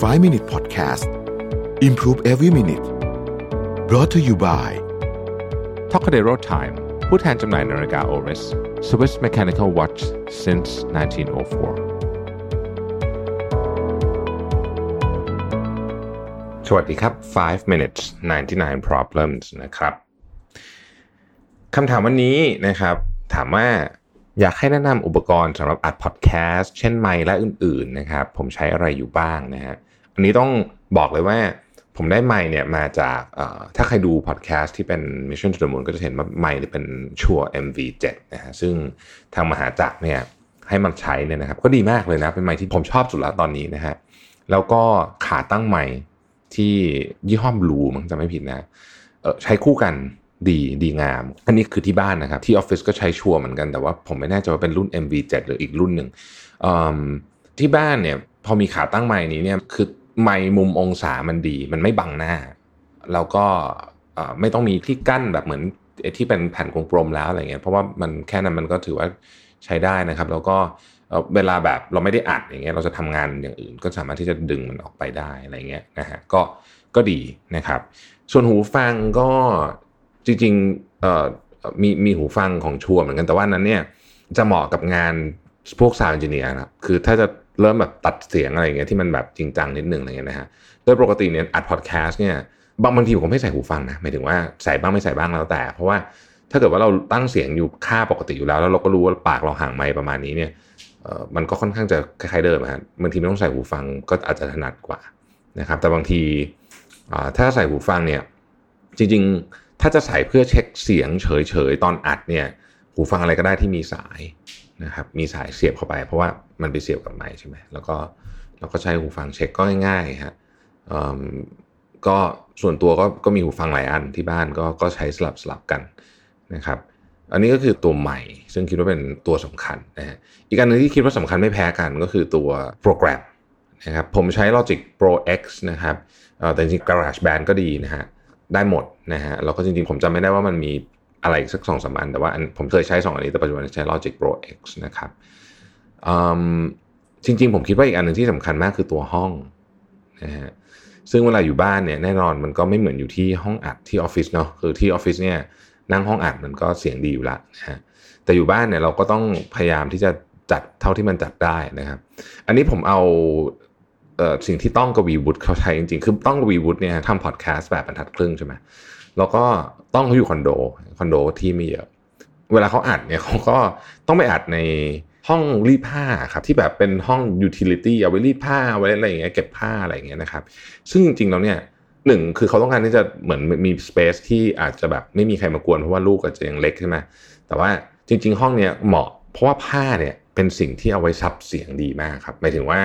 5 Minute Podcast Improve Every Minute brought to you by t o c a d e r o Time ผู้แทนจำหน่ายนาฬิกา Oris Swiss Mechanical Watch since 1904 สวัสดีครับ 5 minutes 99 problems นะครับคำถามวันนี้นะครับ ถามว่าอยากให้แนะนำอุปกรณ์สำหรับอัดพอดแคสต์เช่นไมค์และอื่น ๆ นะครับ ผมใช้อะไรอยู่บ้างนะฮะ อันนี้ต้องบอกเลยว่าผมได้ไมค์เนี่ยมาจากถ้าใครดูพอดแคสต์ที่เป็น Mission to the Moon ก็จะเห็นว่าไมค์เป็นชัว MV7 นะฮะซึ่งทางมหาจักรเนี่ยให้มันใช้เนี่ยนะครับ ก็ดีมากเลยนะเป็นไมค์ที่ผมชอบสุดแล้วตอนนี้นะฮะแล้วก็ขาตั้งไมค์ที่ยี่ห้อบลูมั้งจะไม่ผิดนะใช้คู่กันดีดีงาม อันนี้คือที่บ้านนะครับ ที่ออฟฟิศก็ใช้ชัวเหมือนกันแต่ว่าผมไม่แน่ใจว่าเป็นรุ่น MV7 หรืออีกรุ่นหนึ่งที่บ้านเนี่ยพอมีขาตั้งไม้นี้เนี่ยคือ ไม้มุมองศามันดี มันไม่บังหน้า แล้วก็ไม่ต้องมีที่กั้นแบบเหมือนที่เป็นแผ่นกลมๆแล้วอะไรเงี้ยเพราะว่ามันแค่นั้นมันก็ถือว่าใช้ได้นะครับ แล้วก็เวลาแบบเราไม่ได้อัดอย่างเงี้ยเราจะทำงานอย่างอื่น ก็สามารถที่จะดึงมันออกไปได้อะไรเงี้ยนะฮะก็ก็ดีนะครับ ส่วนหูฟังก็จริงๆเอ่อมีมีหูฟังของชัวร์เหมือนกันแต่ว่านั้นเนี่ยจะเหมาะกับงานพวก sound engineer ครับคือถ้าจะเริ่มแบบตัดเสียงอะไรอย่างเงี้ยที่มันแบบจริงจังนิดนึงอะไรเงี้ยนะฮะโดยปกติเนี่ยอัดพอดแคสต์เนี่ยบางบางทีผมไม่ใส่หูฟังนะหมายถึงว่าใส่บ้างไม่ใส่บ้างแล้วแต่ เพราะว่าถ้าเกิดว่าเราตั้งเสียงอยู่ค่าปกติอยู่แล้ว แล้วเราก็รู้ว่าปากเราห่างไมค์ประมาณนี้เนี่ยมันก็ค่อนข้างจะคล้ายๆเดิมฮะบางทีไม่ต้องใส่หูฟังก็อาจจะถนัดกว่านะครับ แต่บางทีถ้าใส่หูฟังเนี่ยจริงๆ ถ้าจะใส่เพื่อเช็คเสียงเฉยๆ ตอนอัดเนี่ยหูฟังอะไรก็ได้ที่มีสาย นะครับมีสายเสียบเข้าไป เพราะว่ามันไปเสียบกับไมค์ใช่ไหมแล้วก็เราก็ใช้หูฟังเช็คก็ง่ายๆฮะก็ส่วนตัวก็ก็มีหูฟังหลายอันที่บ้านก็ก็ใช้สลับสลับกันนะครับ อันนี้ก็คือตัวใหม่ ซึ่งคิดว่าเป็นตัวสำคัญนะฮะอีกอันนึงที่คิดว่าสำคัญไม่แพ้กันก็คือตัวโปรแกรมนะครับผมใช้ Logic Pro X นะครับแต่จริง GarageBand ก็ดีนะฮะได้หมดนะฮะแล้วก็จริงๆ ผมจำไม่ได้ว่ามันมี อะไรสักสองสามอัน แต่ว่าผมเคยใช้ 2 อันนี้แต่ปัจจุบันใช้ Logic Pro X นะครับจริงๆ ผมคิดว่าอีกอันหนึ่งที่สำคัญมากคือตัวห้องนะฮะซึ่งเวลาอยู่บ้านเนี่ยแน่นอนมันก็ไม่เหมือนอยู่ที่ห้องอัดที่ออฟฟิศเนาะคือที่ออฟฟิศเนี่ยนั่งห้องอัดมันก็เสียงดีอยู่ละนะฮะแต่อยู่บ้านเนี่ยเราก็ต้องพยายามที่จะจัดเท่าที่มันจัดได้นะครับ อันนี้ผมเอาสิ่งที่ต้องกวีวุฒิเขาใช้จริงๆ คือต้องกวีวุฒิเนี่ยทำพอดแคสต์แปดบรรทัดครึ่งใช่ไหม แล้วก็ต้องเขาอยู่คอนโดคอนโดที่มีเยอะ เวลาเขาอัดเนี่ยเขาก็ต้องไปอัดในห้องรีดผ้าครับที่แบบเป็นห้อง utility เอาไว้รีดผ้าไว้อะไรอย่างเงี้ยเก็บผ้าอะไรอย่างเงี้ยนะครับ ซึ่งจริงๆแล้วเนี่ยหนึ่งคือเขาต้องการที่จะเหมือนมี space ที่อาจจะแบบไม่มีใครมากวนเพราะว่าลูกอาจจะยังเล็กใช่ไหมแต่ว่าจริง ๆ ห้องเนี้ยเหมาะ เพราะว่าผ้าเนี่ยเป็นสิ่งที่เอาไว้ซับเสียงดีมากครับหมายถึงว่า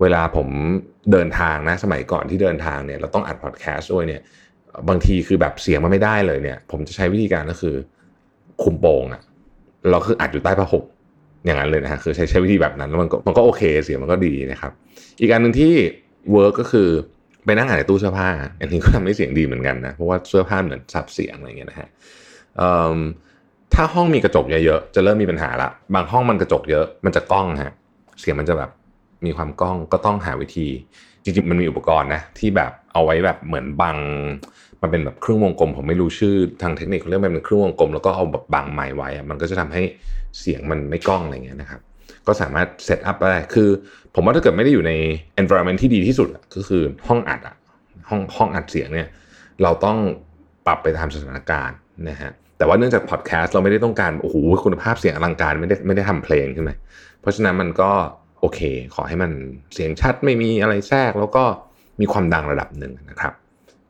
เวลาผมเดินทางนะสมัยก่อนที่เดินทางเนี่ยเราต้องอัดพอดแคสต์ด้วยเนี่ย บางทีคือแบบเสียงมันไม่ได้เลยเนี่ย ผมจะใช้วิธีการก็คือ คลุมโปงอะเราคืออัดอยู่ใต้ผ้าห่มอย่างนั้นเลยนะฮะคือใช้ใช้วิธีแบบนั้นแล้วมันก็มันก็โอเคเสียงมันก็ดีนะครับ อีกอันหนึ่งที่ work ก็คือไปนั่งอัดในตู้เสื้อผ้า อันนี้ก็ทำให้เสียงดีเหมือนกันนะเพราะว่าเสื้อผ้าเหมือนซับเสียงอะไรเงี้ยนะฮะถ้าห้องมีกระจกเยอะๆจะเริ่มมีปัญหาละบางห้องมันกระจกเยอะมันจะก้องฮะเสียงมันจะแบบมีความกล้องก็ต้องหาวิธี จริงๆมันมีอุปกรณ์นะที่แบบเอาไว้แบบเหมือนบังมันเป็นแบบเครื่องวงกลมผมไม่รู้ชื่อทางเทคนิคเขาเรียกมันเป็นเครื่องวงกลมแล้วก็เอาแบบบังไม้ไว้มันก็จะทำให้เสียงมันไม่กล้องอะไรเงี้ยนะครับก็สามารถเซตอัพได้คือ ผมว่าถ้าเกิดไม่ได้อยู่ใน environment ที่ดีที่สุดก็คือห้องอัดอะห้องห้องอัดเสียงเนี่ยเราต้องปรับไปตามสถานการณ์นะฮะแต่ว่าเนื่องจากพอดแคสต์เราไม่ได้ต้องการโอ้โหคุณภาพเสียงอลังการไม่ได้ไม่ได้ทำเพลงใช่ไหมเพราะฉะนั้นมันก็ โอเค ขอให้มันเสียงชัดไม่มีอะไรแทรก แล้วก็มีความดังระดับหนึ่งนะครับ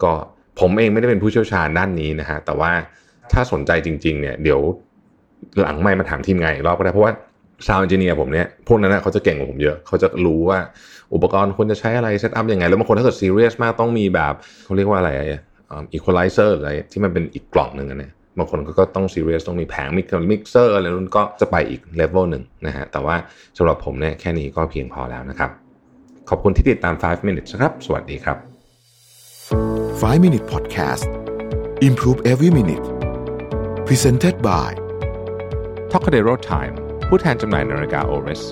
ก็ผมเองไม่ได้เป็นผู้เชี่ยวชาญด้านนี้นะฮะแต่ว่าถ้าสนใจจริง ๆ เนี่ย เดี๋ยวหลังไมค์มาถามทีมงานอีกรอบก็ได้เพราะว่า sound engineer ผมเนี่ยพวกนั้นเขาจะเก่งกว่าผมเยอะ เขาจะรู้ว่าอุปกรณ์ควรจะใช้อะไร set up ยังไง แล้วบางคนถ้าเกิดซีเรียสมากต้องมีแบบเขาเรียกว่าอะไรอีควอไลเซอร์อะไรที่มันเป็นอีกกล่องหนึ่งนะ บางคนก็ต้องซีเรียสต้องมีแผง mix mixer อะไรนู้นก็จะไปอีกเลเวลหนึ่งนะฮะแต่ว่าสำหรับผมเนี่ยแค่นี้ก็เพียงพอแล้วนะครับ ขอบคุณที่ติดตาม 5 minutes ครับ สวัสดีครับ 5 minute podcast improve every minute presented by t o c a d e r o Time ผู้แทนจำหน่ายนาฬิกา Oris